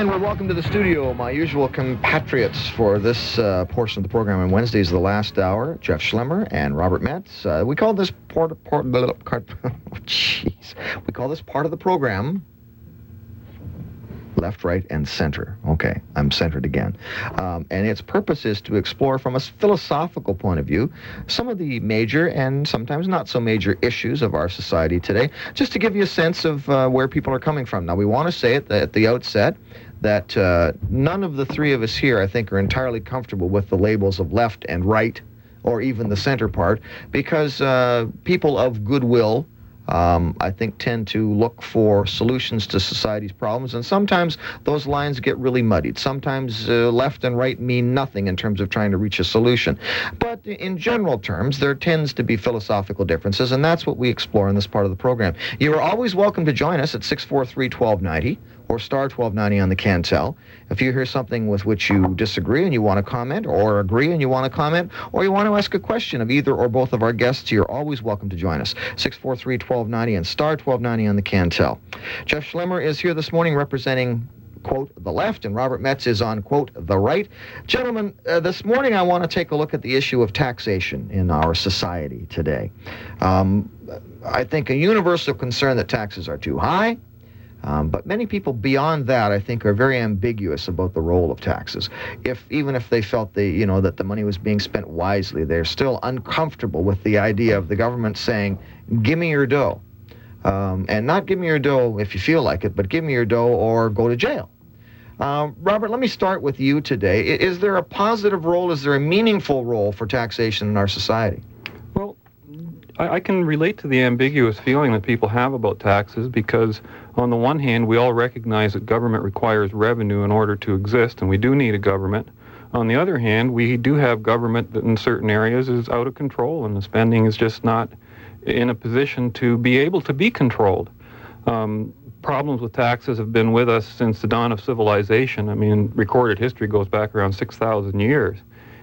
And we're welcome to the studio, my usual compatriots for this uh, portion of the program on Wednesdays, the last hour, Jeff Schlemmer and Robert Metz. Uh, we call this part, part, jeez. We call this part of the program left, right, and center. Okay, I'm centered again. Um, and its purpose is to explore from a philosophical point of view some of the major and sometimes not so major issues of our society today, just to give you a sense of uh, where people are coming from. Now, we want to say it at the outset that uh, none of the three of us here, I think, are entirely comfortable with the labels of left and right, or even the center part, because uh, people of goodwill um, I think, tend to look for solutions to society's problems. And sometimes those lines get really muddied. Sometimes uh, left and right mean nothing in terms of trying to reach a solution. But in general terms, there tends to be philosophical differences, and that's what we explore in this part of the program. You are always welcome to join us at 643 1290 or star 1290 on the Cantel. If you hear something with which you disagree and you want to comment, or agree and you want to comment, or you want to ask a question of either or both of our guests, you're always welcome to join us. 643 1290 and star 1290 on the Cantel. Jeff Schlemmer is here this morning representing quote, the left, and Robert Metz is on, quote, the right. Gentlemen, uh, this morning I want to take a look at the issue of taxation in our society today. Um, I think a universal concern that taxes are too high, um, but many people beyond that, I think, are very ambiguous about the role of taxes. If even if they felt they, you know, that the money was being spent wisely, they're still uncomfortable with the idea of the government saying, "Give me your dough," um, and not give me your dough if you feel like it, but give me your dough or go to jail. Uh, Robert, let me start with you today. Is there a positive role? Is there a meaningful role for taxation in our society? I, I can relate to the ambiguous feeling that people have about taxes because on the one hand, we all recognize that government requires revenue in order to exist, and we do need a government. On the other hand, we do have government that in certain areas is out of control, and the spending is just not in a position to be able to be controlled. Um, problems with taxes have been with us since the dawn of civilization. I mean, recorded history goes back around 6,000 years.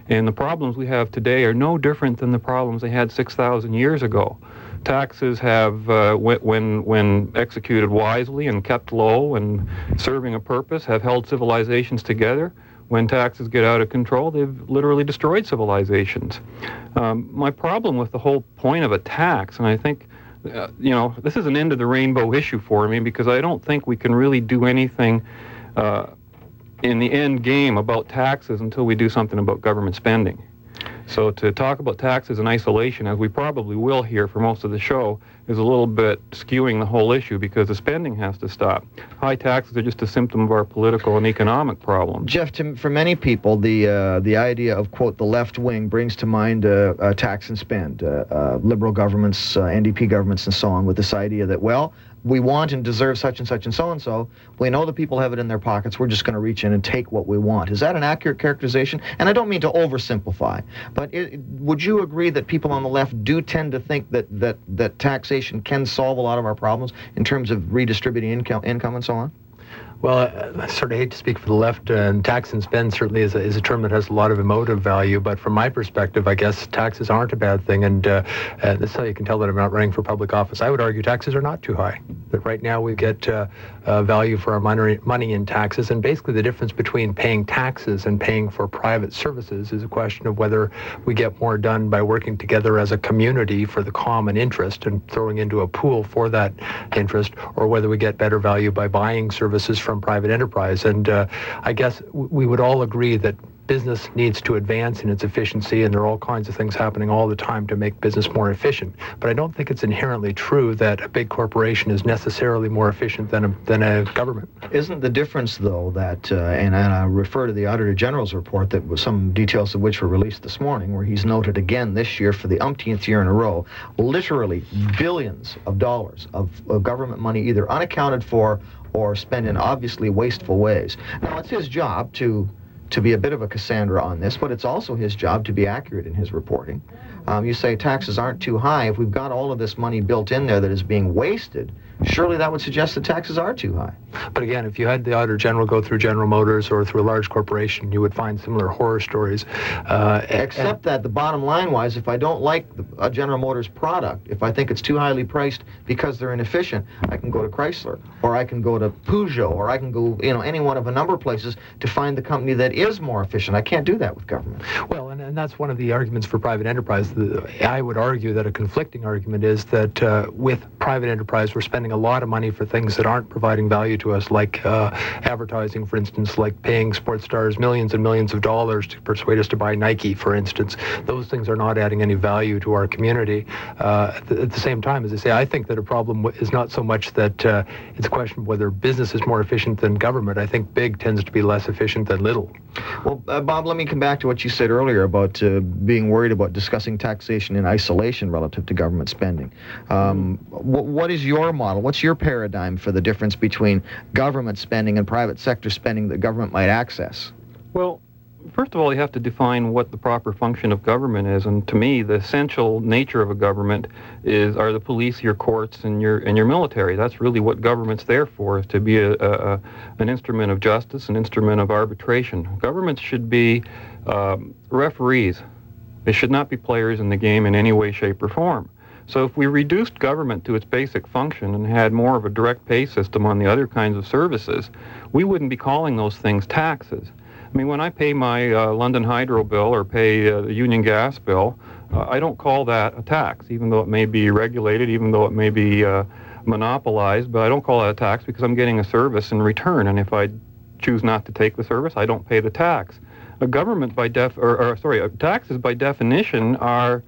And the problems we have today are no different than the problems they had 6,000 years ago. Taxes have, uh, when, when executed wisely and kept low and serving a purpose, have held civilizations together. When taxes get out of control, they've literally destroyed civilizations. Um, my problem with the whole point of a tax, and I think, uh, you know, this is an end of the rainbow issue for me because I don't think we can really do anything uh, in the end game about taxes until we do something about government spending. So to talk about taxes in isolation, as we probably will here for most of the show, is a little bit skewing the whole issue because the spending has to stop. High taxes are just a symptom of our political and economic problems. Jeff, to, for many people, the uh, the idea of quote the left wing brings to mind uh, uh, tax and spend, uh, uh, liberal governments, uh, NDP governments, and so on, with this idea that well we want and deserve such and such and so and so. We know the people have it in their pockets. We're just going to reach in and take what we want. Is that an accurate characterization? And I don't mean to oversimplify, but it, would you agree that people on the left do tend to think that that that taxation can solve a lot of our problems in terms of redistributing income, income and so on? Well, I sort of hate to speak for the left, and tax and spend certainly is a, is a term that has a lot of emotive value. But from my perspective, I guess taxes aren't a bad thing, and uh, uh, that's how you can tell that I'm not running for public office. I would argue taxes are not too high. That right now we get uh, uh, value for our money, money in taxes, and basically the difference between paying taxes and paying for private services is a question of whether we get more done by working together as a community for the common interest and throwing into a pool for that interest, or whether we get better value by buying services from private enterprise. And uh, I guess we would all agree that business needs to advance in its efficiency, and there are all kinds of things happening all the time to make business more efficient. But I don't think it's inherently true that a big corporation is necessarily more efficient than a, than a government. Isn't the difference, though, that, uh, and, and I refer to the Auditor General's report that was some details of which were released this morning, where he's noted again this year for the umpteenth year in a row, literally billions of dollars of, of government money either unaccounted for or spent in obviously wasteful ways. Now, it's his job to to be a bit of a Cassandra on this, but it's also his job to be accurate in his reporting. Um, you say taxes aren't too high. If we've got all of this money built in there that is being wasted, surely that would suggest that taxes are too high. But again, if you had the Auditor General go through General Motors or through a large corporation, you would find similar horror stories. Uh, Except that the bottom line wise, if I don't like a General Motors product, if I think it's too highly priced because they're inefficient, I can go to Chrysler or I can go to Peugeot or I can go, you know, any one of a number of places to find the company that is more efficient. I can't do that with government. Well, and, and that's one of the arguments for private enterprise. I would argue that a conflicting argument is that uh, with private enterprise, we're spending a lot of money for things that aren't providing value to us, like uh, advertising, for instance, like paying sports stars millions and millions of dollars to persuade us to buy Nike, for instance. Those things are not adding any value to our community. Uh, at, the, at, the, same time, as I say, I think that a problem is not so much that uh, it's a question of whether business is more efficient than government. I think big tends to be less efficient than little. Well, uh, Bob, let me come back to what you said earlier about uh, being worried about discussing taxation in isolation relative to government spending. Um, what is your model? What's your paradigm for the difference between government spending and private sector spending that government might access? Well, first of all, you have to define what the proper function of government is. And to me, the essential nature of a government is are the police, your courts, and your and your military. That's really what government's there for, is to be a, a an instrument of justice, an instrument of arbitration. Governments should be um, referees. They should not be players in the game in any way, shape, or form. So if we reduced government to its basic function and had more of a direct pay system on the other kinds of services, we wouldn't be calling those things taxes. I mean, when I pay my uh, London Hydro bill or pay uh, the Union Gas bill, uh, I don't call that a tax, even though it may be regulated, even though it may be uh, monopolized, but I don't call that a tax because I'm getting a service in return. And if I choose not to take the service, I don't pay the tax. A government by def, or, or sorry, uh, taxes by definition are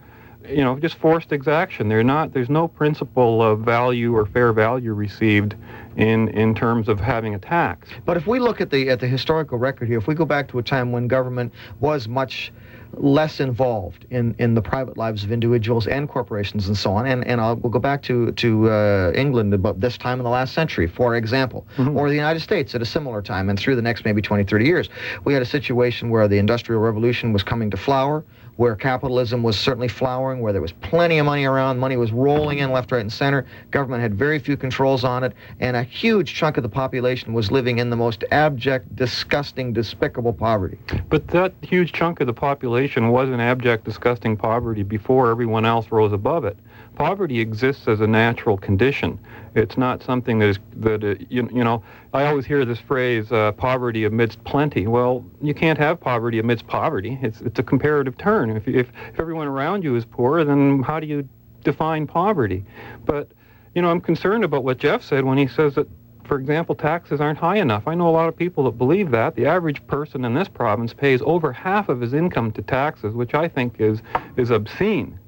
you know, just forced exaction. They're not. There's no principle of value or fair value received in in terms of having a tax. But if we look at the at the historical record here, if we go back to a time when government was much less involved in, in the private lives of individuals and corporations and so on. And, and I'll, we'll go back to, to uh, England about this time in the last century, for example, mm-hmm. or the United States at a similar time and through the next maybe 20, 30 years. We had a situation where the Industrial Revolution was coming to flower where capitalism was certainly flowering, where there was plenty of money around, money was rolling in left, right, and center. Government had very few controls on it, and a huge chunk of the population was living in the most abject, disgusting, despicable poverty. But that huge chunk of the population was in abject, disgusting poverty before everyone else rose above it poverty exists as a natural condition. It's not something that is that uh, you, you know. I always hear this phrase, uh, "poverty amidst plenty." Well, you can't have poverty amidst poverty. It's it's a comparative term. If if, if everyone around you is poor, then how do you define poverty? But you know, I'm concerned about what Jeff said when he says that for example, taxes aren't high enough. I know a lot of people that believe that. The average person in this province pays over half of his income to taxes, which I think is is obscene.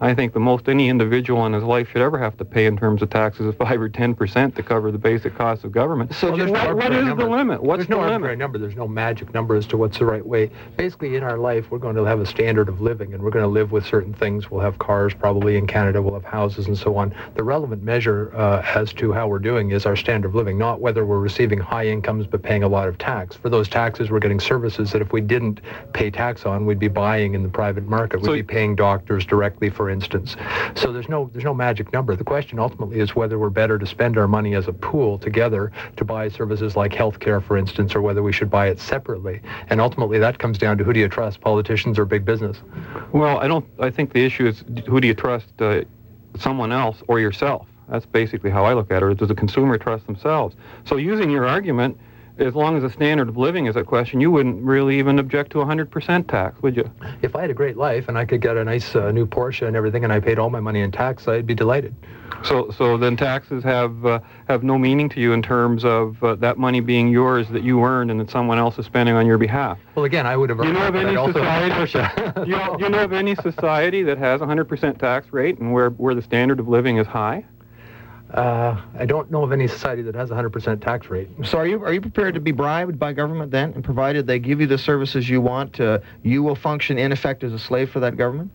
I think the most any individual in his life should ever have to pay in terms of taxes is five or ten percent to cover the basic costs of government. So, well, what, what is number. the limit? What's there's no the limit? number. There's no magic number as to what's the right way. Basically, in our life, we're going to have a standard of living, and we're going to live with certain things. We'll have cars, probably in Canada. We'll have houses and so on. The relevant measure uh, as to how we're doing is our standard of living, not whether we're receiving high incomes but paying a lot of tax. For those taxes, we're getting services that if we didn't pay tax on, we'd be buying in the private market. We'd so, be paying doctors directly, for instance. So there's no there's no magic number. The question ultimately is whether we're better to spend our money as a pool together to buy services like healthcare, for instance, or whether we should buy it separately. And ultimately, that comes down to who do you trust, politicians or big business? Well, I don't. I think the issue is who do you trust, uh, someone else or yourself? That's basically how I look at it. Does the consumer trust themselves? So using your argument as long as the standard of living is a question, you wouldn't really even object to a 100% tax, would you? If I had a great life and I could get a nice uh, new Porsche and everything, and I paid all my money in tax, I'd be delighted. So, so then taxes have uh, have no meaning to you in terms of uh, that money being yours that you earned and that someone else is spending on your behalf. Well, again, I would have. You know of any society? you, you know of any society that has a 100% tax rate and where where the standard of living is high? Uh, I don't know of any society that has a 100% tax rate. So are you are you prepared to be bribed by government then, and provided they give you the services you want, uh, you will function in effect as a slave for that government?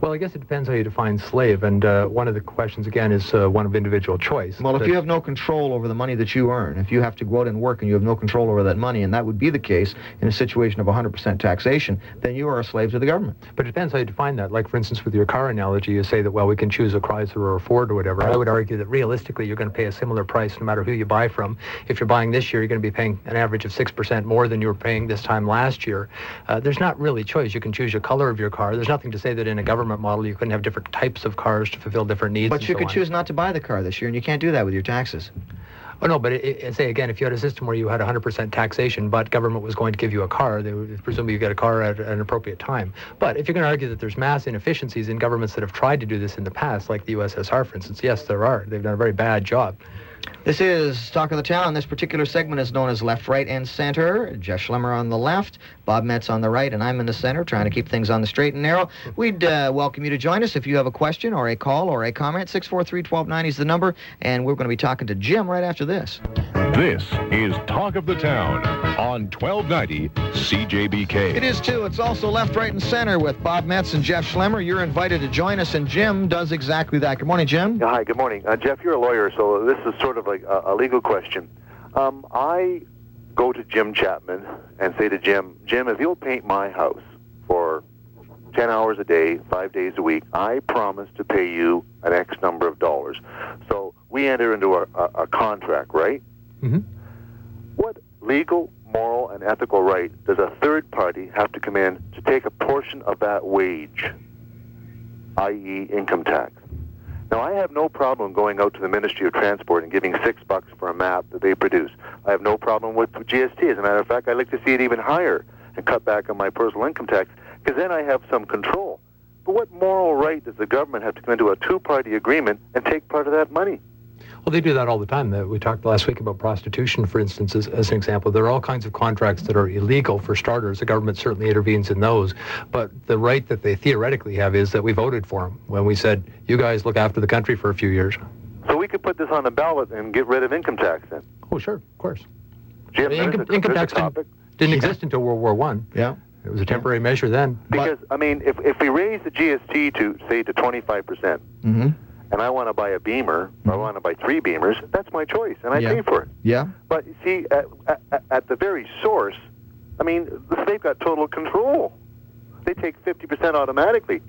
Well, I guess it depends how you define slave, and uh, one of the questions again is uh, one of individual choice. Well, if you have no control over the money that you earn, if you have to go out and work and you have no control over that money, and that would be the case in a situation of 100% taxation, then you are a slave to the government. But it depends how you define that. Like, for instance, with your car analogy, you say that, well, we can choose a Chrysler or a Ford or whatever. I would argue that realistically, you're going to pay a similar price no matter who you buy from. If you're buying this year, you're going to be paying an average of 6% more than you were paying this time last year. Uh, there's not really choice. You can choose your color of your car. There's nothing to say that in a government model, you couldn't have different types of cars to fulfill different needs. But you so could on. choose not to buy the car this year, and you can't do that with your taxes. Oh no, but it, it, say again, if you had a system where you had 100% taxation, but government was going to give you a car, they would presumably you get a car at an appropriate time. But if you're going to argue that there's mass inefficiencies in governments that have tried to do this in the past, like the USSR, for instance, yes, there are. They've done a very bad job. This is Talk of the Town. This particular segment is known as Left, Right, and Center. Jeff Schlemmer on the left, Bob Metz on the right, and I'm in the center, trying to keep things on the straight and narrow. We'd uh, welcome you to join us if you have a question or a call or a comment. 643-1290 is the number, and we're going to be talking to Jim right after this. This is Talk of the Town on 1290 CJBK. It is too. It's also Left, Right, and Center with Bob Metz and Jeff Schlemmer. You're invited to join us, and Jim does exactly that. Good morning, Jim. Hi, good morning. Uh, Jeff, you're a lawyer, so this is sort of like a, a legal question. Um, I go to Jim Chapman and say to Jim, Jim, if you'll paint my house for 10 hours a day, five days a week, I promise to pay you an X number of dollars. So we enter into a, a, a contract, right? Mhm. What legal, moral, and ethical right does a third party have to come in to take a portion of that wage, i.e., income tax? Now, I have no problem going out to the Ministry of Transport and giving six bucks for a map that they produce. I have no problem with GST. As a matter of fact, I'd like to see it even higher and cut back on my personal income tax because then I have some control. But what moral right does the government have to come into a two-party agreement and take part of that money? Well, they do that all the time. We talked last week about prostitution, for instance, as, as an example. There are all kinds of contracts that are illegal for starters. The government certainly intervenes in those. But the right that they theoretically have is that we voted for them when we said, you guys look after the country for a few years. So we could put this on the ballot and get rid of income tax then. Oh, sure, of course. Jim, there's income, a- income there's a tax didn't, didn't exist until World War One. Yeah. It was a temporary measure then. Because, I mean, if, if we raise the GST to, say, to 25%, Mm-hmm. And I want to buy a Beamer, or I mm-hmm. want to buy three Beamers, that's my choice, and I Yeah. pay for it. Yeah. But you see, at, at, at the very source, I mean, they've got total control. They take 50% automatically.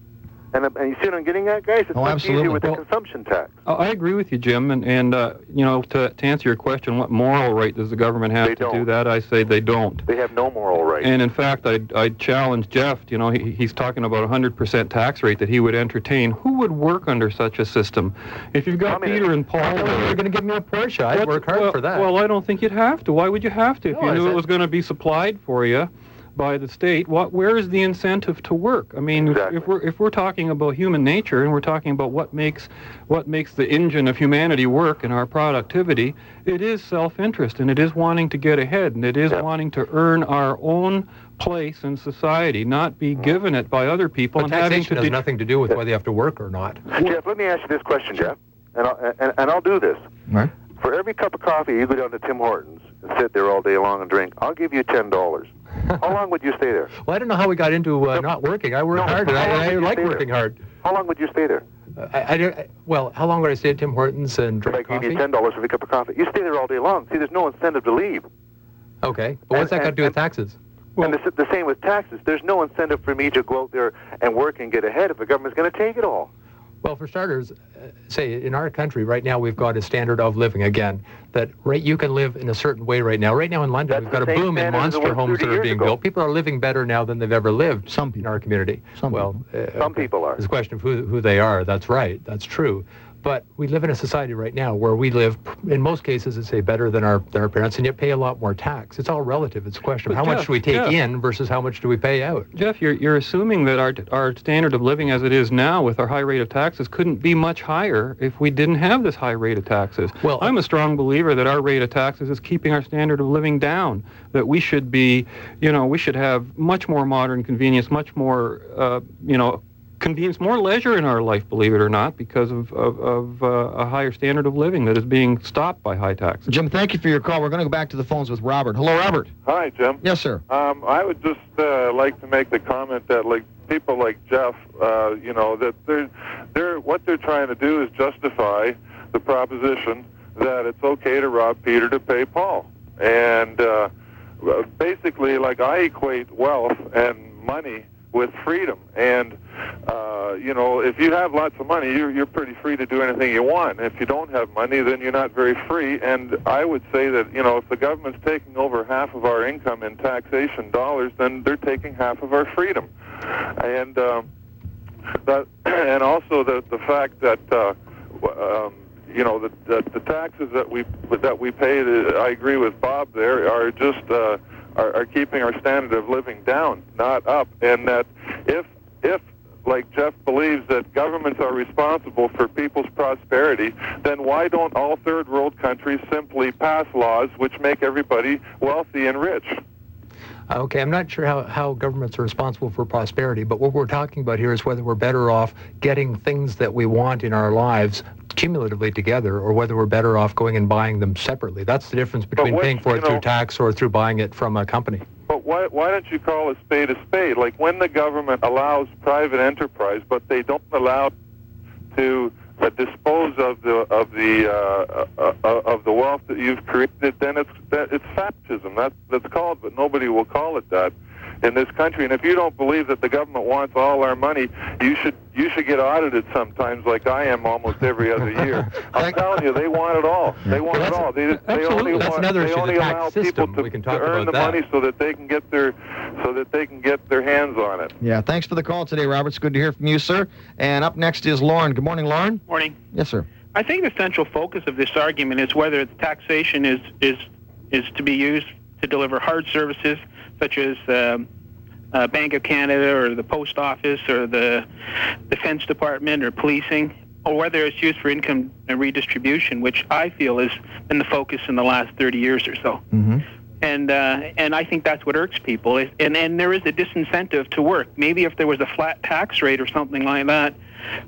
And, uh, and you see what I'm getting at, guys? It's Oh, much absolutely. easier with Well- the consumption tax. I I agree with you, Jim, and, and uh, you know, to, to answer your question, what moral right does the government have They to do don't. that? I say they don't. They have no moral right. And in fact, I I challenge Jeff. You know, he, he's talking about a hundred percent tax rate that he would entertain. Who would work under such a system? If you've got Communist. Peter and Paul, You're going to give me a Porsche. I'd work hard well, for that. Well, I don't think you'd have to. Why would you have to? If No, you knew it was going to be supplied for you by the state, what? Where is the incentive to work? I mean, if- Exactly. if we're if we're talking about human nature and we're talking about what makes what makes the engine of humanity work and our productivity, it is self-interest and it is wanting to get ahead and it is Yeah. wanting to earn our own place in society, not be mm-hmm. given it by other people but and having to. has de- nothing to do with whether you have to work or not. Jeff, let me ask you this question, Jeff, and I'll, and, and I'll do this. Right. For every cup of coffee you go down to Tim Hortons and sit there all day long and drink, I'll give you $10. How long would you stay there? Well, I don't know how we got into uh, not working. I work No, hard, and I, I like stay there? working hard. How long would you stay there? Uh, I, I don't, I- well, how long would I stay at Tim Hortons and I drink coffee? you $10 for every cup of coffee, you stay there all day long. See, there's no incentive to leave. Okay, but what's And- that got to do with taxes? and the, the same with taxes. There's no incentive for me to go out there and work and get ahead if the government's going to take it all. Well, for starters, uh, say in our country right now we've got a standard of living again that right you can live in a certain way right now. Right now in London That's we've got a boom in standard as it monster homes that are being ago. built. People are living better now than they've ever lived. Some in our community. Some well, uh, Some people are. It's a question of who who they are. That's right. That's true. But we live in a society right now where we live, in most cases, it's say better than our than our parents, and yet pay a lot more tax. It's all relative. It's a question of how much Jeff, do we take Jeff. in versus how much do we pay out. Jeff, you're, you're assuming that our, our standard of living as it is now with our high rate of taxes couldn't be much higher if we didn't have this high rate of taxes. Well- I'm a strong believer that our rate of taxes is keeping our standard of living down, that we should be, you know, we should have much more modern convenience, much more, uh, you know, convenience, more leisure in our life, believe it or not, because of, of, of uh, a higher standard of living that is being stopped by high taxes. Jim, thank you for your call. We're going to go back to the phones with Robert. Hello, Robert. Hi, Jim. Yes, sir. Um, I would just uh, like to make the comment that, like, people like Jeff, uh, you know, that they're they're what they're trying to do is justify the proposition that it's okay to rob Peter to pay Paul, and uh, basically, like I equate wealth and money with freedom. And uh, you know, if you have lots of money, you're you're pretty free to do anything you want. If you don't have money, then you're not very free. And I would say that you know, if the government's taking over half of our income in taxation dollars, then they're taking half of our freedom. And um, that, and also the the fact that. Uh, um, you know the, the the taxes that we that we pay. I agree with Bob. There are just uh, are, are keeping our standard of living down, not up. And that if if like Jeff believes that governments are responsible for people's prosperity, then why don't all third world countries simply pass laws which make everybody wealthy and rich? Okay, I'm not sure how, how governments are responsible for prosperity, but what we're talking about here is whether we're better off getting things that we want in our lives cumulatively together or whether we're better off going and buying them separately. That's the difference between paying for it know, through tax or through buying it from a company. But why, why don't you call a spade a spade? Like when the government allows private enterprise, but they don't allow to uh, dispose of the of the uh, uh, uh, of the wealth that you've created, then it's that, it's fascism. That's that's called, but nobody will call it that in this country. And if you don't believe that the government wants all our money, you should you should get audited sometimes, like I am almost every other year. I'm telling you, they want it all. They want it all. They, they only That's want another they only the allow system. people to, We can to talk earn about the that. money so that they can get their so that they can get their hands on it. Yeah, thanks for the call today, Robert. It's good to hear from you, sir. And up next is Lauren. Good morning, Lauren. Morning. Yes, sir. I think the central focus of this argument is whether taxation is is is to be used to deliver hard services such as um, uh, Bank of Canada or the Post Office or the Defense Department or policing, or whether it's used for income redistribution, which I feel has been the focus in the last 30 years or so. Mm-hmm. And uh, and I think that's what irks people. And and there is a disincentive to work. Maybe if there was a flat tax rate or something like that,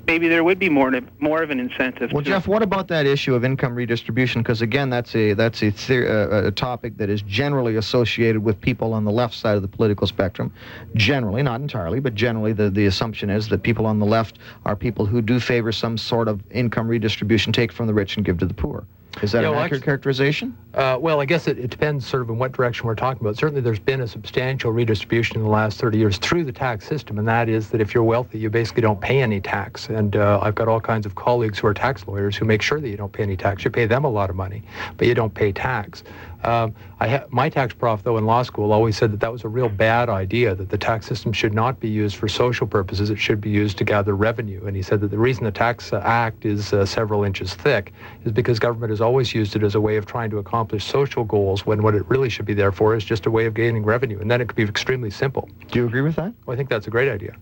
maybe there would be more more of an incentive. Well, Jeff, what about that issue of income redistribution? Because again, that's a that's a, the- uh, a topic that is generally associated with people on the left side of the political spectrum. Generally, not entirely, but generally, the the assumption is that people on the left are people who do favor some sort of income redistribution, take from the rich and give to the poor. Is that Yeah, an well, accurate characterization? Uh, well, I guess it, it depends sort of in what direction we're talking about. Certainly, there's been a substantial redistribution in the last 30 years through the tax system, and that is that if you're wealthy, you basically don't pay any tax. And uh, I've got all kinds of colleagues who are tax lawyers who make sure that you don't pay any tax. You pay them a lot of money, but you don't pay tax. Um, I ha- my tax prof, though, in law school, always said that that was a real bad idea, that the tax system should not be used for social purposes. It should be used to gather revenue. And he said that the reason the Tax Act is uh, several inches thick is because government has always used it as a way of trying to accomplish social goals when what it really should be there for is just a way of gaining revenue. And then it could be extremely simple. Do you agree with that? Well, I think that's a great idea.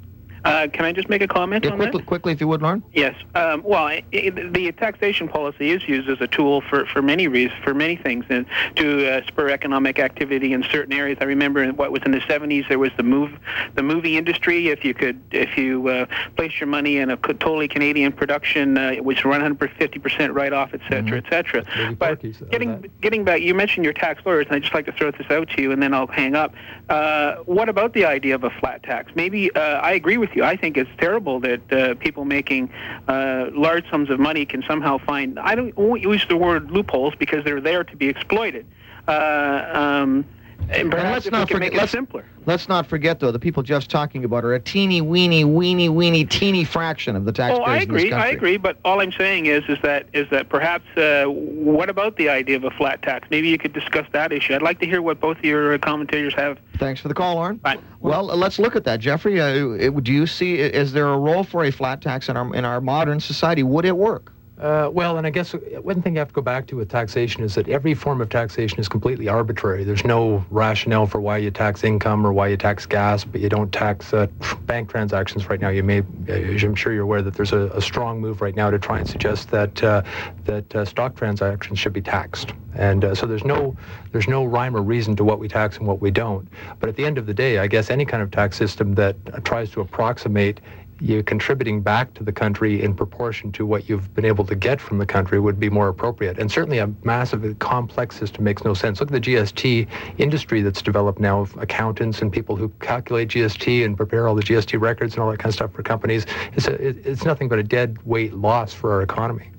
Uh, can I just make a comment Yeah, on quickly, that? quickly, if you would, Lauren. Yes. Um, well, i i the taxation policy is used as a tool for, for many reasons, for many things, and to uh, spur economic activity in certain areas. I remember in what was in the 70s, there was the move, the movie industry. If you could, if you uh, place your money in a totally Canadian production, uh, it was 150% write-off, et cetera, et cetera. But getting getting back, you mentioned your tax lawyers, and I'd just like to throw this out to you, and then I'll hang up. Uh, what about the idea of a flat tax? Maybe uh, I agree with you. I think it's terrible that uh, people making uh, large sums of money can somehow find. I don't won't use the word loopholes because they're there to be exploited. Uh, um, and perhaps let's not forget- make it let's- simpler. Let's not forget, though, the people Jeff's talking about are a teeny weeny, weeny, weeny, teeny fraction of the taxpayers Oh, I in this agree. country. I agree. But all I'm saying is, is that is that perhaps uh, what about the idea of a flat tax? Maybe you could discuss that issue. I'd like to hear what both of your uh, commentators have. Thanks for the call, Lauren. Bye. Well, let's look at that, Jeffrey. Uh, do you see? Is there a role for a flat tax in our in our modern society? Would it work? Uh, well, and I guess one thing you have to go back to with taxation is that every form of taxation is completely arbitrary. There's no rationale for why you tax income or why you tax gas, but you don't tax uh, bank transactions right now. You may, I'm sure you're aware, that there's a, a strong move right now to try and suggest that uh, that uh, stock transactions should be taxed. And uh, so there's no there's no rhyme or reason to what we tax and what we don't. But at the end of the day, I guess any kind of tax system that tries to approximate you contributing back to the country in proportion to what you've been able to get from the country would be more appropriate. And certainly a massive, complex system makes no sense. Look at the GST industry that's developed now of accountants and people who calculate GST and prepare all the GST records and all that kind of stuff for companies. It's, a, it's nothing but a dead weight loss for our economy.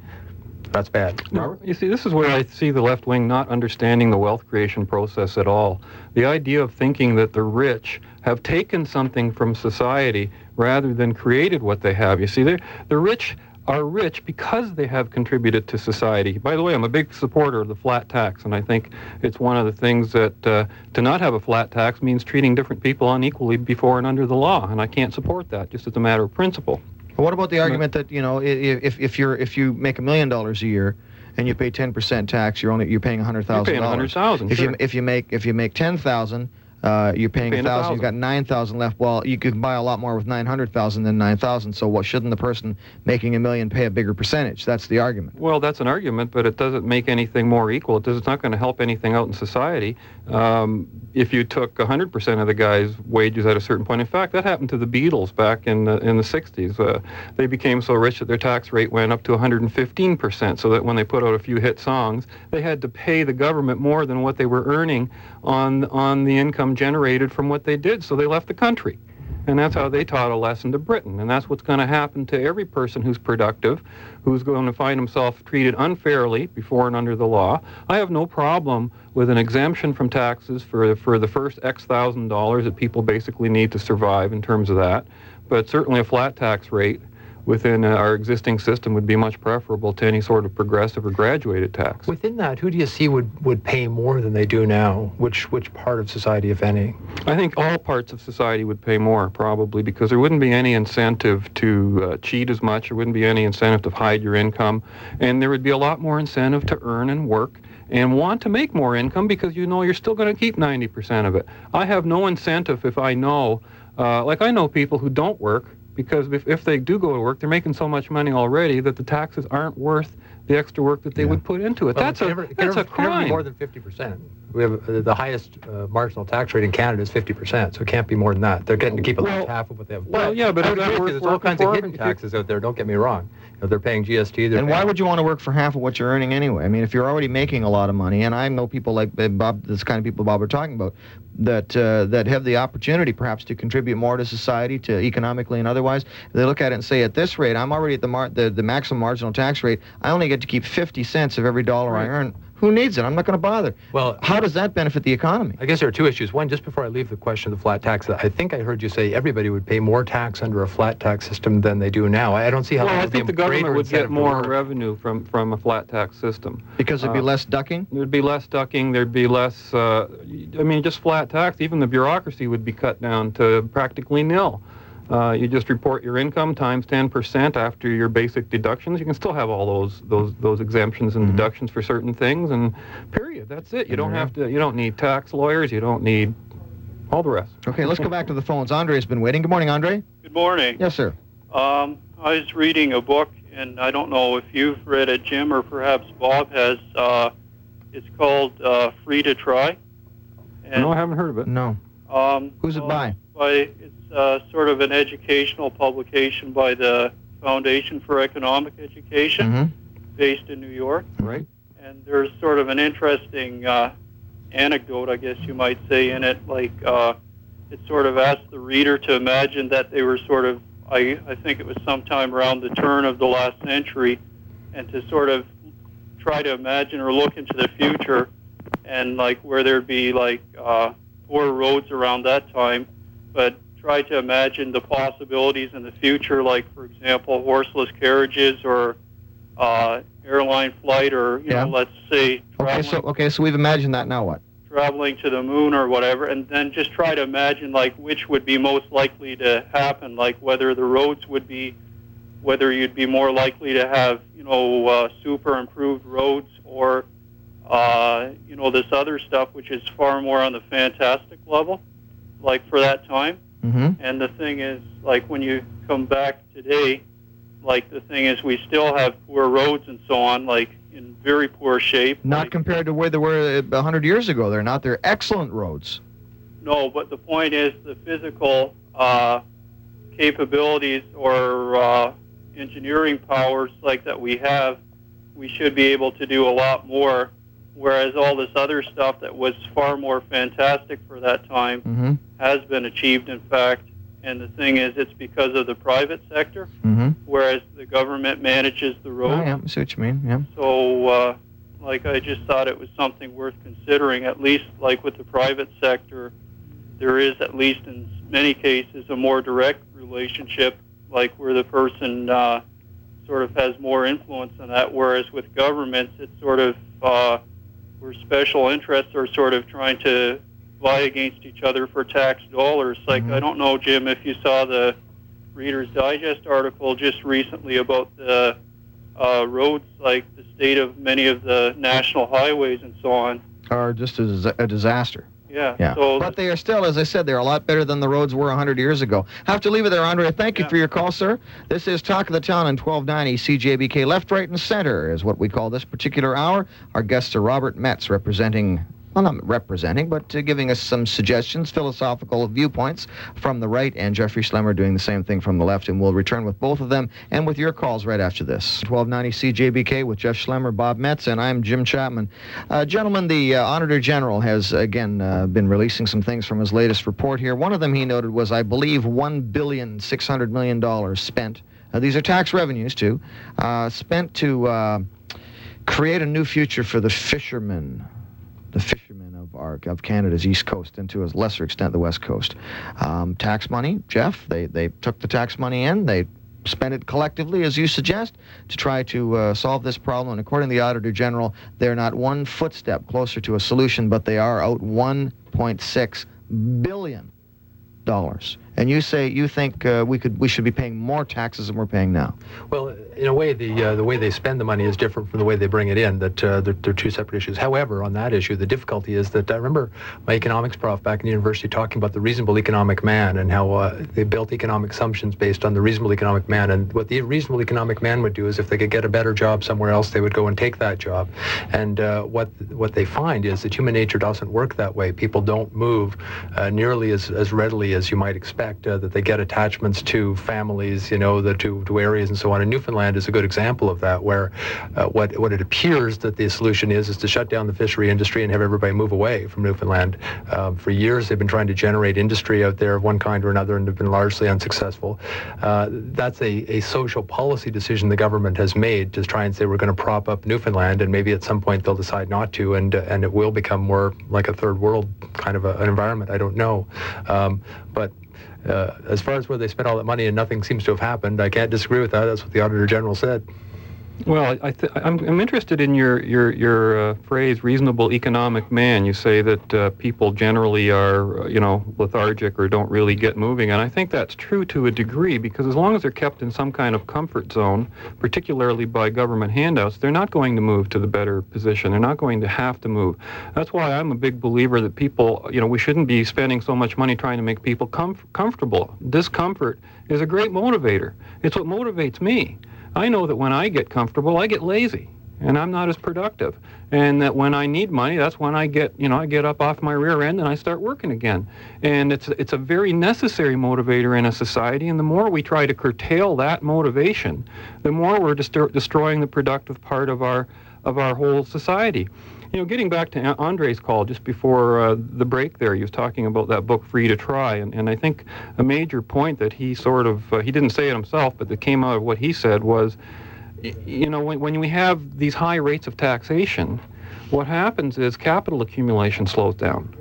That's bad. No, you see, this is where I see the left wing not understanding the wealth creation process at all. The idea of thinking that the rich have taken something from society rather than created what they have. You see, the rich are rich because they have contributed to society. By the way, I'm a big supporter of the flat tax, and I think it's one of the things that uh, to not have a flat tax means treating different people unequally before and under the law, and I can't support that just as a matter of principle. what about the argument that you know if if you're if you make a million dollars a year and you pay 10% tax, you're only you're paying $100,000. You're paying 100,000. If sure. you if you make if you make 10,000 uh, you're paying a thousand. You've got nine thousand left. Well, you could buy a lot more with nine hundred thousand than nine thousand. So, what shouldn't the person making a million pay a bigger percentage? That's the argument. Well, that's an argument, but it doesn't make anything more equal. It does, it's not going to help anything out in society. Um, if you took 100% of the guy's wages at a certain point, in fact, that happened to the Beatles back in the, in the 60s. Uh, they became so rich that their tax rate went up to 115%, so that when they put out a few hit songs, they had to pay the government more than what they were earning on on the income generated from what they did. So they left the country. And that's how they taught a lesson to Britain. And that's what's going to happen to every person who's productive, who's going to find himself treated unfairly before and under the law. I have no problem with an exemption from taxes for, for the first X thousand dollars that people basically need to survive in terms of that. But certainly a flat tax rate within uh, our existing system would be much preferable to any sort of progressive or graduated tax. Within that, who do you see would, would pay more than they do now? Which which part of society, if any? I think all parts of society would pay more, probably, because there wouldn't be any incentive to uh, cheat as much. There wouldn't be any incentive to hide your income, and there would be a lot more incentive to earn and work and want to make more income because you know you're still going to keep 90% of it. I have no incentive if I know, uh, like I know people who don't work because if, if they do go to work, they're making so much money already that the taxes aren't worth the extra work that they yeah. would put into it. Well, that's a never, that's never, a crime. more than 50%. We have uh, the highest uh, marginal tax rate in Canada is 50%, so it can't be more than that. They're getting to keep at least half of what they have. Well, yeah, but there's all kinds of hidden taxes out there. Don't get me wrong. Know, they're paying GST. They're and why would you want to work for half of what you're earning anyway? I mean, if you're already making a lot of money, and I know people like Bob, this kind of people Bob are talking about, that uh, that have the opportunity perhaps to contribute more to society, to economically and otherwise, they look at it and say, at this rate, I'm already at the mar- the, the maximum marginal tax rate. I only get to keep 50 cents of every dollar right. I earn. Who needs it? I'm not going to bother. Well, how does that benefit the economy? I guess there are two issues. One, just before I leave the question of the flat tax, I think I heard you say everybody would pay more tax under a flat tax system than they do now. I don't see how. Well, I think the government would get more revenue from from a flat tax system because there'd be uh, less ducking. There'd be less ducking. There'd be less. Uh, I mean, just flat tax. Even the bureaucracy would be cut down to practically nil. Uh, you just report your income times 10% after your basic deductions. You can still have all those those those exemptions and mm-hmm. deductions for certain things, and period. That's it. You don't have to. You don't need tax lawyers. You don't need all the rest. Okay, let's go back to the phones. Andre has been waiting. Good morning, Andre. Good morning. Yes, sir. Um, I was reading a book, and I don't know if you've read it, Jim, or perhaps Bob has. Uh, it's called uh, Free to Try. And, no, I haven't heard of it. No. Um, Who's it by? By uh, sort of an educational publication by the Foundation for Economic Education, mm-hmm. based in New York. Right. And there's sort of an interesting uh, anecdote, I guess you might say, in it. Like uh, it sort of asks the reader to imagine that they were sort of, I, I think it was sometime around the turn of the last century, and to sort of try to imagine or look into the future, and like where there'd be like uh, poor roads around that time, but try to imagine the possibilities in the future, like, for example, horseless carriages or uh, airline flight or, you yeah. know, let's say... Okay so, okay, so we've imagined that. Now what? Traveling to the moon or whatever, and then just try to imagine, like, which would be most likely to happen, like whether the roads would be, whether you'd be more likely to have, you know, uh, super improved roads or, uh, you know, this other stuff, which is far more on the fantastic level, like for that time. Mm-hmm. And the thing is, like when you come back today, like the thing is, we still have poor roads and so on, like in very poor shape. Not like, compared to where they were a hundred years ago. They're not. They're excellent roads. No, but the point is, the physical uh, capabilities or uh, engineering powers like that we have, we should be able to do a lot more. Whereas all this other stuff that was far more fantastic for that time Mm-hmm. has been achieved, in fact. And the thing is, it's because of the private sector, Mm-hmm. whereas the government manages the Oh, yeah, I see what you mean. Yeah. So, uh, like, I just thought it was something worth considering. At least, like with the private sector, there is, at least in many cases, a more direct relationship, like where the person uh, sort of has more influence on that. Whereas with governments, it's sort of uh, where special interests are sort of trying to vie against each other for tax dollars. Like, Mhm. I don't know, Jim, if you saw the Reader's Digest article just recently about the uh, roads, like the state of many of the national highways and so on. Are just a, a disaster. Yeah. Yeah. So but they are still, as I said, they're a lot better than the roads were 100 years ago. Have to leave it there, Andre. Thank you Yeah. for your call, sir. This is Talk of the Town on 1290 CJBK. Left, right, and center is what we call this particular hour. Our guests are Robert Metz, representing. Well, not representing, but uh, giving us some suggestions, philosophical viewpoints from the right, and Jeffrey Schlemmer doing the same thing from the left. And we'll return with both of them and with your calls right after this. 1290 CJBK with Jeff Schlemmer, Bob Metz, and I'm Jim Chapman. Uh, gentlemen, the uh, Auditor General has again uh, been releasing some things from his latest report here. One of them he noted was, I believe, one billion six hundred million dollars spent. Uh, these are tax revenues too, uh, spent to create a new future for the fishermen, the fishermen of our of Canada's east coast, and to a lesser extent the west coast. Um, tax money, Jeff. They they took the tax money in. They spend it collectively, as you suggest, to try to uh, solve this problem. And according to the Auditor General, they're not one footstep closer to a solution, but they are out 1.6 billion dollars. And you say you think uh, we could we should be paying more taxes than we're paying now. Well, in a way, the uh, the way they spend the money is different from the way they bring it in. That uh, they're, they're two separate issues. However, on that issue, the difficulty is that I remember my economics prof back in university talking about the reasonable economic man and how uh, they built economic assumptions based on the reasonable economic man. And what the reasonable economic man would do is, if they could get a better job somewhere else, they would go and take that job. And uh, what what they find is that human nature doesn't work that way. People don't move uh, nearly as, as readily as you might expect. Uh, that they get attachments to families, you know, the, to to areas and so on. And Newfoundland is a good example of that, where uh, what what it appears that the solution is is to shut down the fishery industry and have everybody move away from Newfoundland. Um, for years, they've been trying to generate industry out there of one kind or another, and have been largely unsuccessful. Uh, that's a, a social policy decision the government has made to try and say we're going to prop up Newfoundland, and maybe at some point they'll decide not to, and and it will become more like a third world kind of a, an environment. I don't know, um, but. Uh, as far as where they spent all that money and nothing seems to have happened, I can't disagree with that. That's what the Auditor General said. Well, I th- I'm, I'm interested in your your your uh, phrase "reasonable economic man." You say that uh, people generally are, uh, you know, lethargic or don't really get moving, and I think that's true to a degree because as long as they're kept in some kind of comfort zone, particularly by government handouts, they're not going to move to the better position. They're not going to have to move. That's why I'm a big believer that people, you know, we shouldn't be spending so much money trying to make people comf- comfortable. Discomfort is a great motivator. It's what motivates me. I know that when I get comfortable, I get lazy and I'm not as productive. And that when I need money, that's when I get, you know, I get up off my rear end and I start working again. And it's it's a very necessary motivator in a society. And the more we try to curtail that motivation, the more we're destroy destroying the productive part of our of our whole society. You know, getting back to Andre's call just before uh, the break there, he was talking about that book, Free to Try. And, and I think a major point that he sort of, uh, he didn't say it himself, but that came out of what he said was, you know, when, when we have these high rates of taxation, what happens is capital accumulation slows down.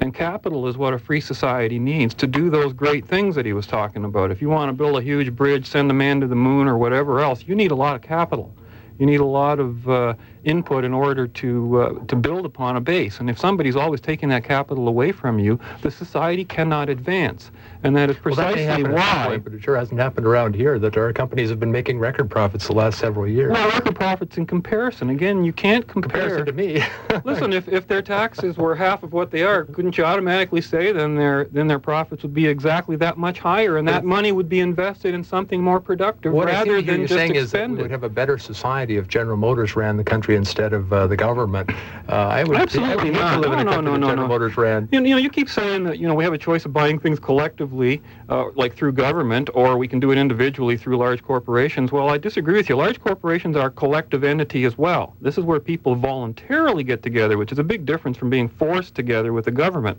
And capital is what a free society needs to do those great things that he was talking about. If you want to build a huge bridge, send a man to the moon, or whatever else, you need a lot of capital. You need a lot of uh, input in order to uh, to build upon a base. And if somebody's always taking that capital away from you, the society cannot advance. And that is Well, that precisely happen at some why. point, but it sure hasn't happened around here. That our companies have been making record profits the last several years. Well, record profits in comparison. Again, you can't compare. comparison to me. Listen, if, if their taxes were half of what they are, couldn't you automatically say then their then their profits would be exactly that much higher, and that money would be invested in something more productive What I rather to hear than you just saying is that we would have a better society if General Motors ran the country country instead of uh, the government. Uh, I would, Absolutely I would not. to live in a No, no, no, no, General. Motors ran. You know, you know, you keep saying that you know we have a choice of buying things collectively, uh, like through government, or we can do it individually through large corporations. Well, I disagree with you. Large corporations are a collective entity as well. This is where people voluntarily get together, which is a big difference from being forced together with the government.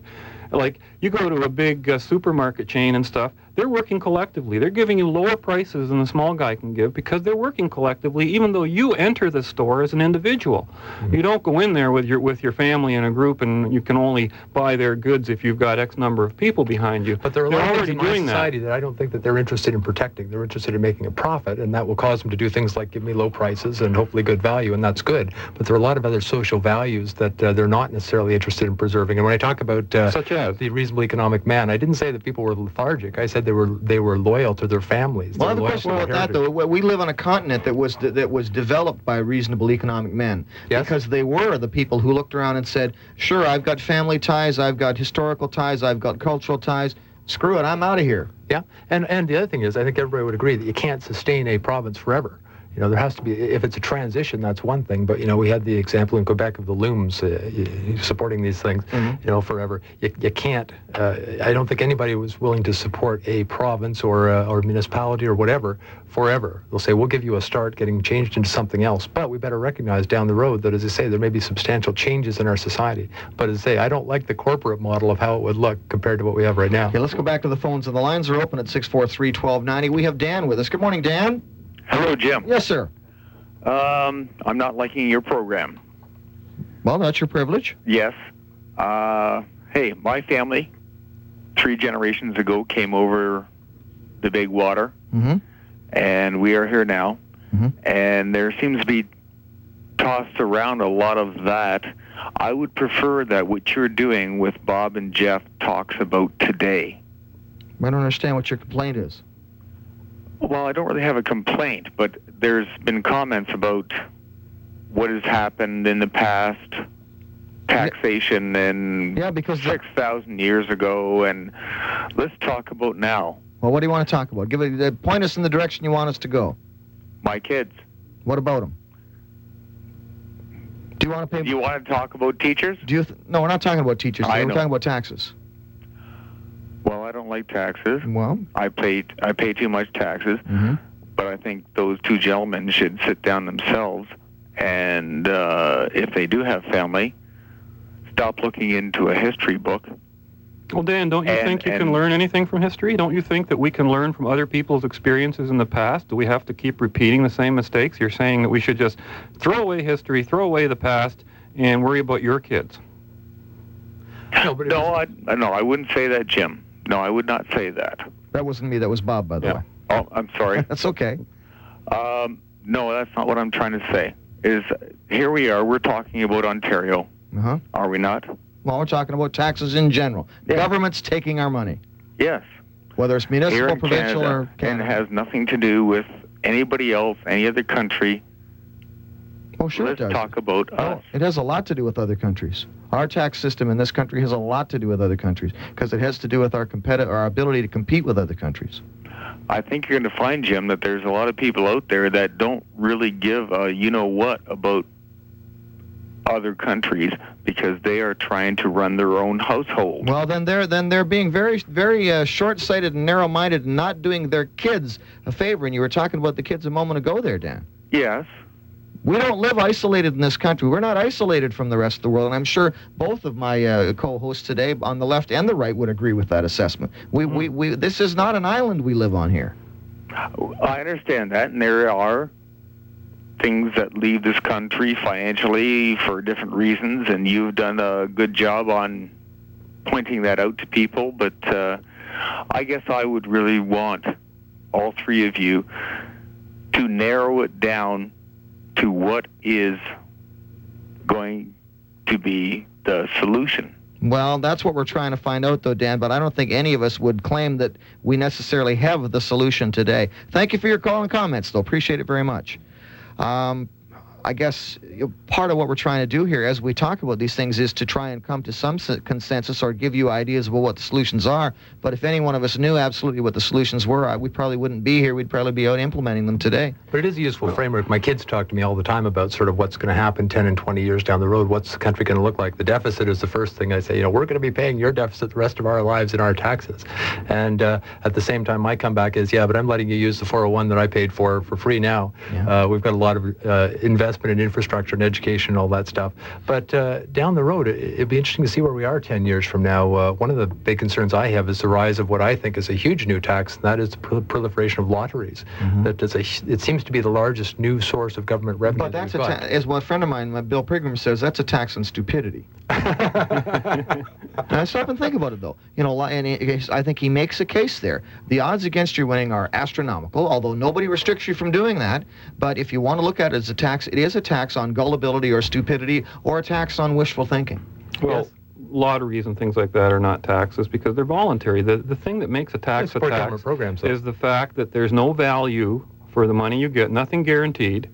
Like you go to a big uh, supermarket chain and stuff, they're working collectively. They're giving you lower prices than the small guy can give because they're working collectively, even though you enter the store as an individual. Mm-hmm. You don't go in there with your with your family in a group and you can only buy their goods if you've got X number of people behind you. But there are a They're lot of things already in my doing that. society that. I don't think that they're interested in protecting. They're interested in making a profit, and that will cause them to do things like give me low prices and hopefully good value, and that's good. But there are a lot of other social values that uh, they're not necessarily interested in preserving. And when I talk about uh, Such as? the reasonable economic man, I didn't say that people were lethargic. I said they were they were loyal to their families. Well, I have a question about that, though. We live on a continent that was that was developed by reasonable economic men Yes. because they were the people who looked around and said, "Sure, I've got family ties, I've got historical ties, I've got cultural ties. Screw it, I'm out of here." Yeah, and and the other thing is, I think everybody would agree that you can't sustain a province forever. You know, there has to be. If it's a transition, that's one thing. But you know, we had the example in Quebec of the looms uh, supporting these things. Mm-hmm. You know, forever. You, you can't. Uh, I don't think anybody was willing to support a province or uh, or municipality or whatever forever. They'll say we'll give you a start getting changed into something else, but we better recognize down the road that, as I say, there may be substantial changes in our society. But as I say, I don't like the corporate model of how it would look compared to what we have right now. Okay, let's go back to the phones, and the lines are open at 643-1290. We have Dan with us. Good morning, Dan. Hello, Jim. Yes, sir. Um, I'm not liking your program. Well, that's your privilege. Yes. Uh, hey, my family, three generations ago, came over the big water, Mm-hmm. and we are here now. Mhm. And there seems to be tossed around a lot of that. I would prefer that what you're doing with Bob and Jeff talks about today. I don't understand what your complaint is. Well, I don't really have a complaint, but there's been comments about what has happened in the past, taxation and Yeah, because 6,000 years ago, and let's talk about now. well, what do you want to talk about? Give it. Uh, point us in the direction you want us to go. My kids. What about them? Do you want to pay? Do You want to talk about teachers? Do you? Th- no, we're not talking about teachers. I. We're know. talking about taxes. Well, I don't like taxes. Well, I pay I pay too much taxes, mm-hmm. but I think those two gentlemen should sit down themselves and uh, if they do have family, stop looking into a history book Well, Dan, don't you And- think you can learn anything from history? Don't you think that we can learn from other people's experiences in the past? Do we have to keep repeating the same mistakes? You're saying that we should just throw away history, throw away the past, and worry about your kids. No, but No, I, no, I wouldn't say that, Jim. No, I would not say that. that wasn't me. That was Bob, by the Yeah. way. Oh, I'm sorry. That's okay. um, no, that's not what I'm trying to say. Is here we are. We're talking about Ontario, Uh huh. are we not? Well, we're talking about taxes in general. Yeah. Government's taking our money, Yes. whether it's municipal, in provincial, Canada, or and it has nothing to do with anybody else, any other country. Oh, sure Let's it does. talk about Oh, us. it has a lot to do with other countries. Our tax system in this country has a lot to do with other countries because it has to do with our competi- our ability to compete with other countries. I think you're going to find, Jim, that there's a lot of people out there that don't really give a you know what about other countries because they are trying to run their own household. Well, then they're then they're being very very uh, short-sighted and narrow-minded, and not doing their kids a favor. And you were talking about the kids a moment ago, there, Dan. Yes. We don't live isolated in this country. We're not isolated from the rest of the world, and I'm sure both of my uh, co-hosts today, on the left and the right, would agree with that assessment. We, we, we, this is not an island we live on here. I understand that, and there are things that leave this country financially for different reasons, and you've done a good job on pointing that out to people. But uh, I guess I would really want all three of you to narrow it down to what is going to be the solution. Well, that's what we're trying to find out, though, Dan. But I don't think any of us would claim that we necessarily have the solution today. Thank you for your call and comments, though. Appreciate it very much. Um, I guess you know, part of what we're trying to do here as we talk about these things is to try and come to some s- consensus or give you ideas about what the solutions are. But if any one of us knew absolutely what the solutions were, I, we probably wouldn't be here. We'd probably be out implementing them today. But it is a useful framework. My kids talk to me all the time about sort of what's going to happen 10 and 20 years down the road. What's the country going to look like? The deficit is the first thing I say. You know, we're going to be paying your deficit the rest of our lives in our taxes. And uh, at the same time, my comeback is, yeah, but I'm letting you use the 401 that I paid for for free now. Yeah. Uh, we've got a lot of uh, investment in infrastructure and education and all that stuff. But uh, down the road, it, it'd be interesting to see where we are 10 years from now. Uh, one of the big concerns I have is the rise of what I think is a huge new tax, and that is the prol- proliferation of lotteries. That is a, it seems to be the largest new source of government revenue. But that that's a ta- as one friend of mine, uh, Bill Prigram, says, that's a tax on stupidity. now stop and think about it, though. You know, and he- I think he makes a case there. The odds against you winning are astronomical, although nobody restricts you from doing that. But if you want to look at it as a tax, it is a tax on gullibility or stupidity, or a tax on wishful thinking. Well, Yes. lotteries and things like that are not taxes because they're voluntary. The the thing that makes a tax a tax government programs, though. is the fact that there's no value for the money you get, nothing guaranteed.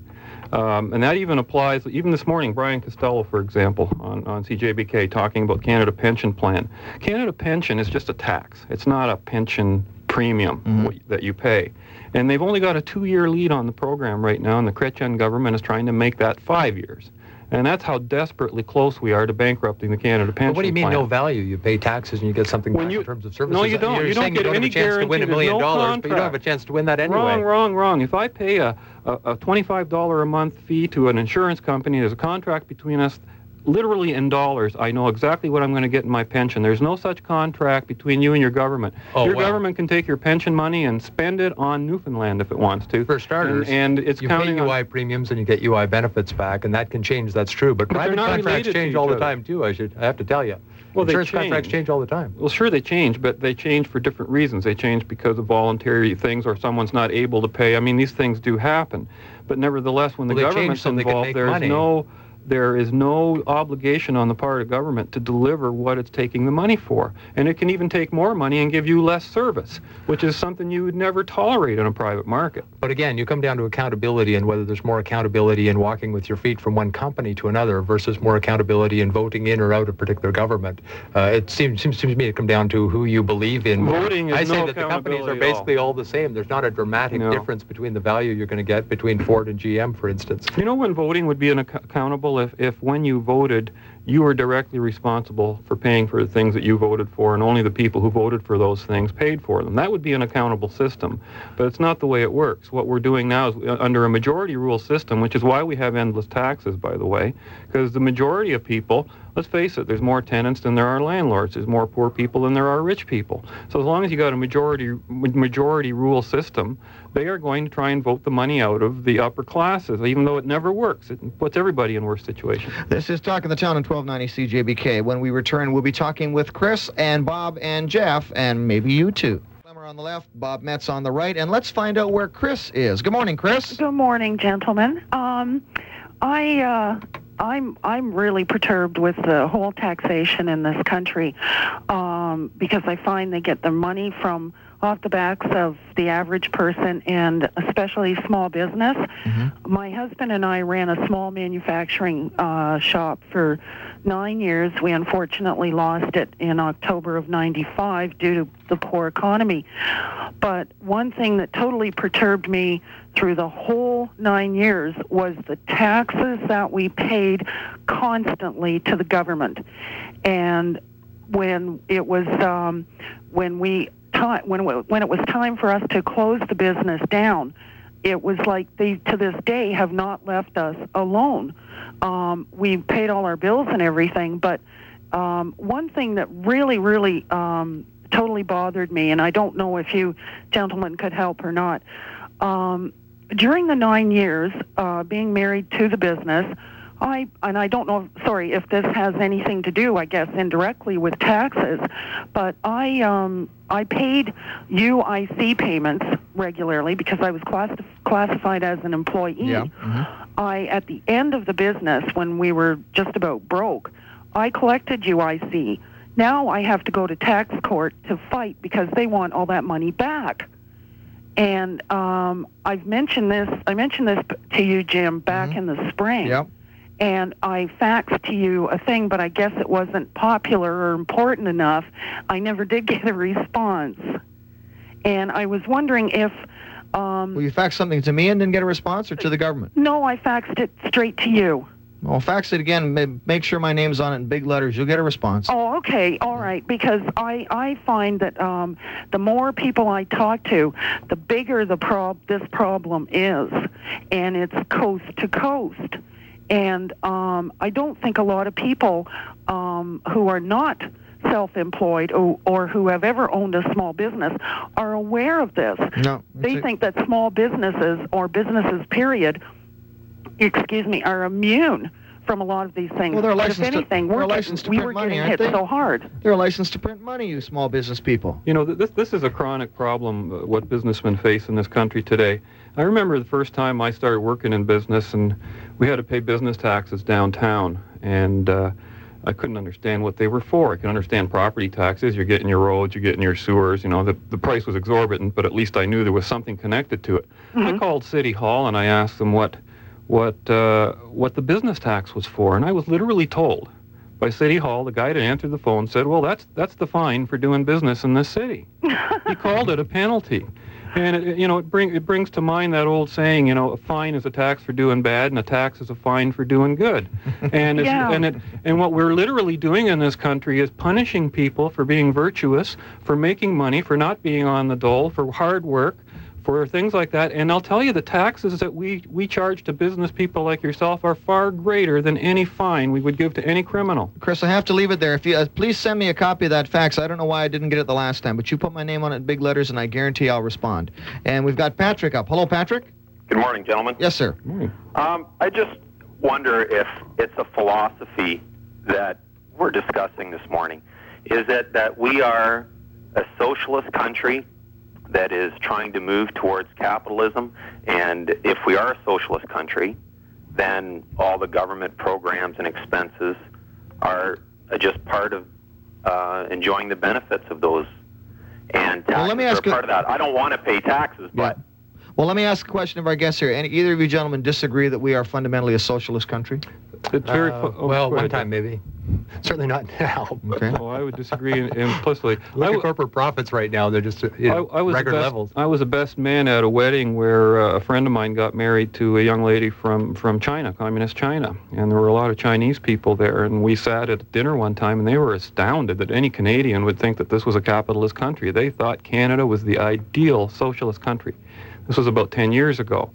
Um, and that even applies, even this morning, Brian Costello, for example, on, on CJBK, talking about Canada Pension Plan. Canada Pension is just a tax. It's not a pension premium what- that you pay. And they've only got a two-year lead on the program right now, and the Chrétien government is trying to make that five years. And that's how desperately close we are to bankrupting the Canada Pension But what do you mean Plan. no value? You pay taxes and you get something When back you- in terms of services. No, you don't. You're You don't saying get you don't any have a chance to win a guarantee. million no dollars, but you don't have a chance to win that anyway. Wrong, wrong, wrong. If I pay a, a, a $25 a month fee to an insurance company, there's a contract between us, literally in dollars. I know exactly what I'm going to get in my pension. There's no such contract between you and your government. Oh, your well. government can take your pension money and spend it on Newfoundland if it wants to. For starters, and, and it's you pay UI on. premiums and you get UI benefits back, and that can change. That's true. But, But private contracts change all the other. time too. I should. I have to tell you. Well, they Insurance contracts change. change all the time. Well, sure, they change, but they change for different reasons. They change because of voluntary things or someone's not able to pay. I mean, these things do happen. But nevertheless, when the Well, change government's so involved, make there is money. no there is no obligation on the part of government to deliver what it's taking the money for. And it can even take more money and give you less service, which is something you would never tolerate in a private market. But again, you come down to accountability and whether there's more accountability in walking with your feet from one company to another versus more accountability in voting in or out a particular government. Uh, it seems, seems to me to come down to who you believe in. Voting is I say no that the companies are at all. basically all the same. There's not a dramatic No. difference between the value you're going to get between Ford and GM, for instance. You know when voting would be an ac- accountable if, if when you voted, you are directly responsible for paying for the things that you voted for, and only the people who voted for those things paid for them. That would be an accountable system. But it's not the way it works. What we're doing now is uh, under a majority rule system, which is why we have endless taxes, by the way, because the majority of people, let's face it, there's more tenants than there are landlords. There's more poor people than there are rich people. So as long as you got a majority majority rule system, they are going to try and vote the money out of the upper classes, even though it never works. It puts everybody in worse situations. This is Talk the Town on 1290 CJBK. When we return, we'll be talking with Chris and Bob and Jeff, and maybe you too. Schlemmer on the left, Bob Metz on the right, and let's find out where Chris is. Good morning, Chris. Good morning, gentlemen. Um, I uh, I'm I'm really perturbed with the whole taxation in this country um, because I find they get their money from off the backs of the average person and especially small business. My husband and I ran a small manufacturing uh, shop for nine years. We unfortunately lost it in October of 95 due to the poor economy. But one thing that totally perturbed me through the whole nine years was the taxes that we paid constantly to the government. And when it was um, when we time when when it was time for us to close the business down, it was like they to this day have not left us alone. Um, we paid all our bills and everything, but um, one thing that really, really um, totally bothered me, and I don't know if you gentlemen could help or not. Um, during the nine years uh, being married to the business, I and I don't know. Sorry if this has anything to do, I guess indirectly with taxes, but I um, I paid UIC payments regularly because I was class- classified as an employee. Mm-hmm. I at the end of the business when we were just about broke, I collected UIC. Now I have to go to tax court to fight because they want all that money back. And um, I've mentioned this. I mentioned this to you, Jim, back in the spring. Yep. And I faxed to you a thing, but I guess it wasn't popular or important enough. I never did get a response. And I was wondering if. Um, Well, you faxed something to me and didn't get a response, or to the government? no, I faxed it straight to you. Well, fax it again. Make sure my name's on it in big letters. You'll get a response. Oh, okay, all right. Because I I find that um, the more people I talk to, the bigger the prob this problem is, and it's coast to coast. And um, I don't think a lot of people um, who are not self-employed or, or who have ever owned a small business are aware of this. No. They it's a- think that small businesses or businesses, period, excuse me, are immune from a lot of these things. Well, they're But if licensed to- anything, they're we're licensed to getting, we print were money, getting aren't hit they? so hard. They're licensed to print money, you small business people. You know, this this is a chronic problem. Uh, what businessmen face in this country today. I remember the first time I started working in business, and we had to pay business taxes downtown, and uh, I couldn't understand what they were for. I could understand property taxes. You're getting your roads, you're getting your sewers. You know, the the price was exorbitant, but at least I knew there was something connected to it. I called City Hall and I asked them what what uh, what the business tax was for, and I was literally told by City Hall, the guy that answered the phone said, "Well, that's that's the fine for doing business in this city." he called it a penalty, and it, you know it bring it brings to mind that old saying, you know, a fine is a tax for doing bad, and a tax is a fine for doing good. And it's, Yeah. and it and what we're literally doing in this country is punishing people for being virtuous, for making money, for not being on the dole, for hard work. For things like that, and I'll tell you, the taxes that we, we charge to business people like yourself are far greater than any fine we would give to any criminal. Chris, I have to leave it there. If you uh, please send me a copy of that fax. I don't know why I didn't get it the last time, but you put my name on it in big letters, and I guarantee I'll respond. And we've got Patrick up. Hello, Patrick. Good morning, gentlemen. Yes, sir. Um, I just wonder if it's a philosophy that we're discussing this morning. Is it that we are a socialist country that is trying to move towards capitalism? And if we are a socialist country, then all the government programs and expenses are just part of uh, enjoying the benefits of those. And taxes Well, let me ask are you- part of that. I don't want to pay taxes, but Well, let me ask a question of our guests here. Any, either of you gentlemen disagree that we are fundamentally a socialist country? It's very Uh, oh, well, one time maybe. Certainly not now. Okay. Oh, I would disagree implicitly. Look I at corporate profits right now. They're just uh, you know, I, I was record the best, levels. I was the best man at a wedding where uh, a friend of mine got married to a young lady from, from China, communist China, and there were a lot of Chinese people there. And we sat at dinner one time, and they were astounded that any Canadian would think that this was a capitalist country. They thought Canada was the ideal socialist country. This was about 10 years ago.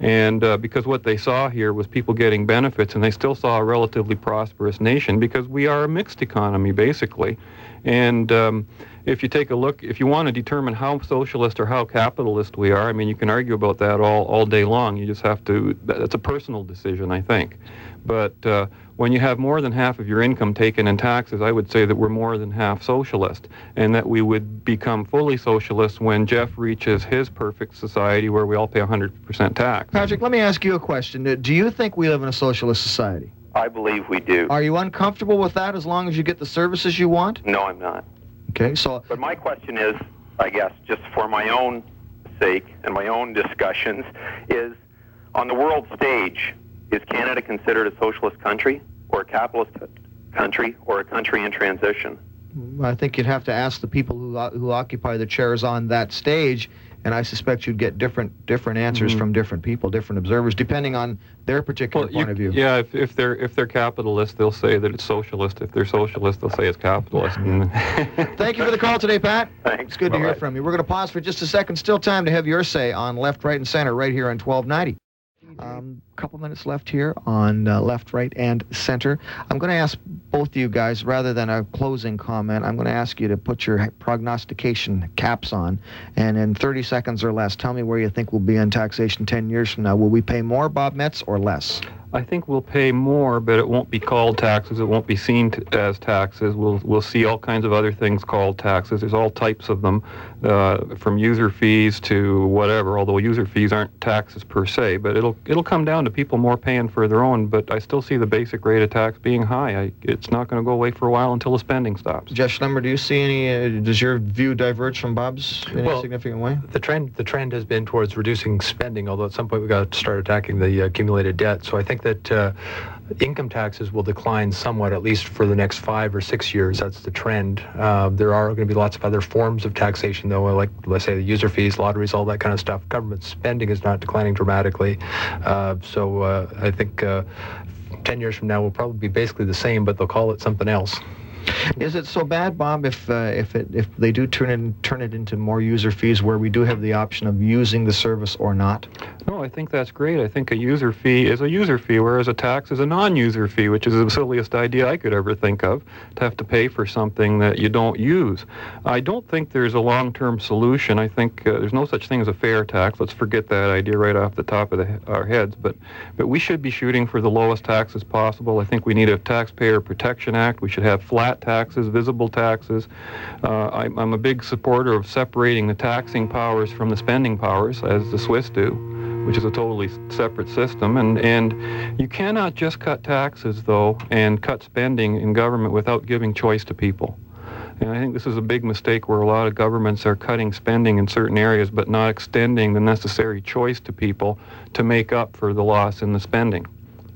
And uh, because what they saw here was people getting benefits, and they still saw a relatively prosperous nation because we are a mixed economy, basically. And um, if you take a look, if you want to determine how socialist or how capitalist we are, I mean, you can argue about that all, all day long. You just have to, that's a personal decision, I think. But uh, when you have more than half of your income taken in taxes, I would say that we're more than half socialist, and that we would become fully socialist when Jeff reaches his perfect society where we all pay 100% tax. Patrick, let me ask you a question. Uh, Do you think we live in a socialist society? I believe we do. Are you uncomfortable with that as long as you get the services you want? No, I'm not. Okay, so But my question is, I guess, just for my own sake and my own discussions, is on the world stage, is Canada considered a socialist country or a capitalist country or a country in transition? I think you'd have to ask the people who who occupy the chairs on that stage, and I suspect you'd get different different answers Mhm. from different people, different observers, depending on their particular Well, point you- of view. Yeah, if, if they're if they're capitalist, they'll say that it's socialist. If they're socialist, they'll say it's capitalist. And- Thank you for the call today, Pat. Thanks. It's good to hear Bye-bye. from you. We're going to pause for just a second. Still time to have your say on left, right, and center right here on 1290. Um, couple minutes left here on uh, left, right, and center. I'm going to ask both of you guys, rather than a closing comment, I'm going to ask you to put your prognostication caps on, and in 30 seconds or less, tell me where you think we'll be on taxation 10 years from now. Will we pay more, Bob Metz, or less? I think we'll pay more, but it won't be called taxes. It won't be seen t- as taxes. We'll we'll see all kinds of other things called taxes. There's all types of them, uh, from user fees to whatever. Although user fees aren't taxes per se, but it'll it'll come down to people more paying for their own. But I still see the basic rate of tax being high. I, it's not going to go away for a while until the spending stops. Jeff Schlemmer, do you see any? Uh, does your view diverge from Bob's in any significant way? The trend the trend has been towards reducing spending, although at some point we've got to start attacking the uh, accumulated debt. So I think that uh, income taxes will decline somewhat, at least for the next five or six years. That's the trend. Uh, there are going to be lots of other forms of taxation, though, like let's say the user fees, lotteries, all that kind of stuff. Government spending is not declining dramatically. Uh, so uh, I think. Uh, 10 years from now will probably be basically the same, but they'll call it something else. Is it so bad, Bob, if uh, if it if they do turn it turn it into more user fees, where we do have the option of using the service or not? No, I think that's great. I think a user fee is a user fee, whereas a tax is a non-user fee, which is the silliest idea I could ever think of, to have to pay for something that you don't use. I don't think there's a long-term solution. I think uh, there's no such thing as a fair tax. Let's forget that idea right off the top of the, our heads. But but we should be shooting for the lowest taxes possible. I think we need a Taxpayer Protection Act. We should have flat taxes, visible taxes. Uh, I'm, I'm a big supporter of separating the taxing powers from the spending powers, as the Swiss do which is a totally separate system. And, and you cannot just cut taxes, though, and cut spending in government without giving choice to people. And I think this is a big mistake where a lot of governments are cutting spending in certain areas but not extending the necessary choice to people to make up for the loss in the spending.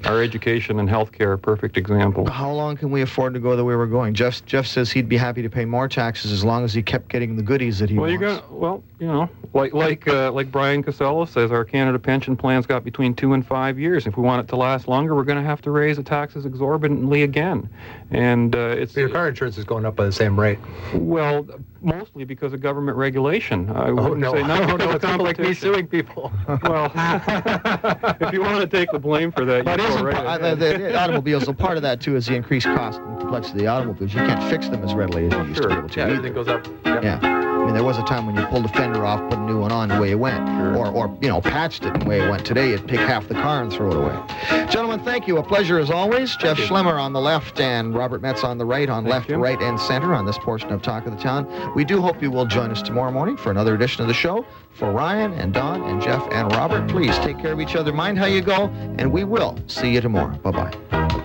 Our education and healthcare are perfect example. How long can we afford to go the way we're going? Jeff Jeff says he'd be happy to pay more taxes as long as he kept getting the goodies that he Well, wants. you're gonna, well, you know, like like uh, like Brian Costello says, our Canada pension plan's got between two and five years. If we want it to last longer, we're going to have to raise the taxes exorbitantly again, and uh, it's Your car insurance is going up by the same rate. well, mostly because of government regulation. I Oh, wouldn't no. say not because no, of it's people like me suing people. Well, if you want to take the blame for that, you But isn't right ahead. Uh, the, the automobiles? So part of that too is the increased cost and complexity of the automobiles. You can't fix them as readily as you used to be able to. Yeah, either. everything goes up. Yep. Yeah. Mean, there was a time when you pulled a fender off, put a new one on, the way it went. Or, or, you know, patched it and way it went. Today, you'd pick half the car and throw it away. Gentlemen, thank you. A pleasure as always. Jeff. Schlemmer on the left and Robert Metz on the right, on Thank left, you. right, and center on this portion of Talk of the Town. We do hope you will join us tomorrow morning for another edition of the show. For Ryan and Don and Jeff and Robert, please take care of each other. Mind how you go, and we will see you tomorrow. Bye-bye.